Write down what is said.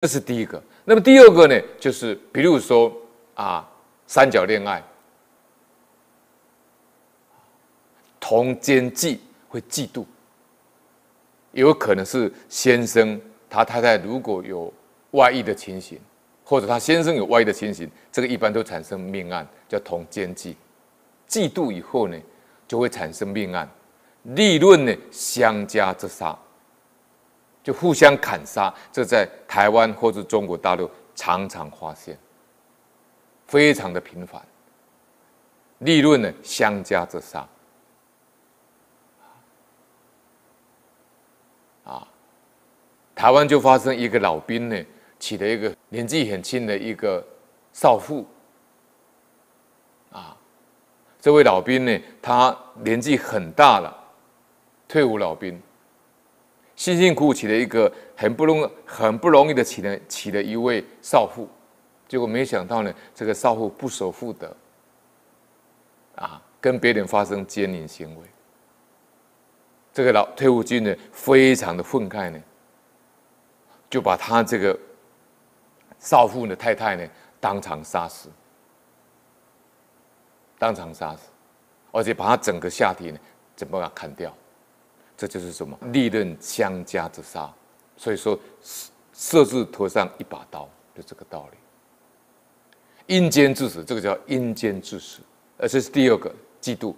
这是第一个。那么第二个呢，就是比如说啊，三角恋爱，同奸忌会嫉妒，有可能是先生他太太如果有外遇的情形，或者他先生有外遇的情形，这个一般都产生命案，叫同奸忌。嫉妒以后呢，就会产生命案，利润呢相加之杀。就互相砍杀，这在台湾或者中国大陆常常发现，非常的频繁。利润呢相加之杀，啊，台湾就发生一个老兵呢，娶了一个年纪很轻的一个少妇，啊，这位老兵呢，他年纪很大了，退伍老兵。辛辛苦苦娶了一个很不容很不容易的娶了娶了一位少妇，结果没想到呢，这个少妇不守妇德，啊，跟别人发生奸淫行为。这个老退伍军人，非常的愤慨呢，就把他这个少妇的太太呢，当场杀死，当场杀死，而且把他整个下体呢，怎么把它砍掉？这就是什么利刃相加之杀，所以说设置头上一把刀，就这个道理。阴间致死，这个叫阴间致死，而这是第二个嫉妒。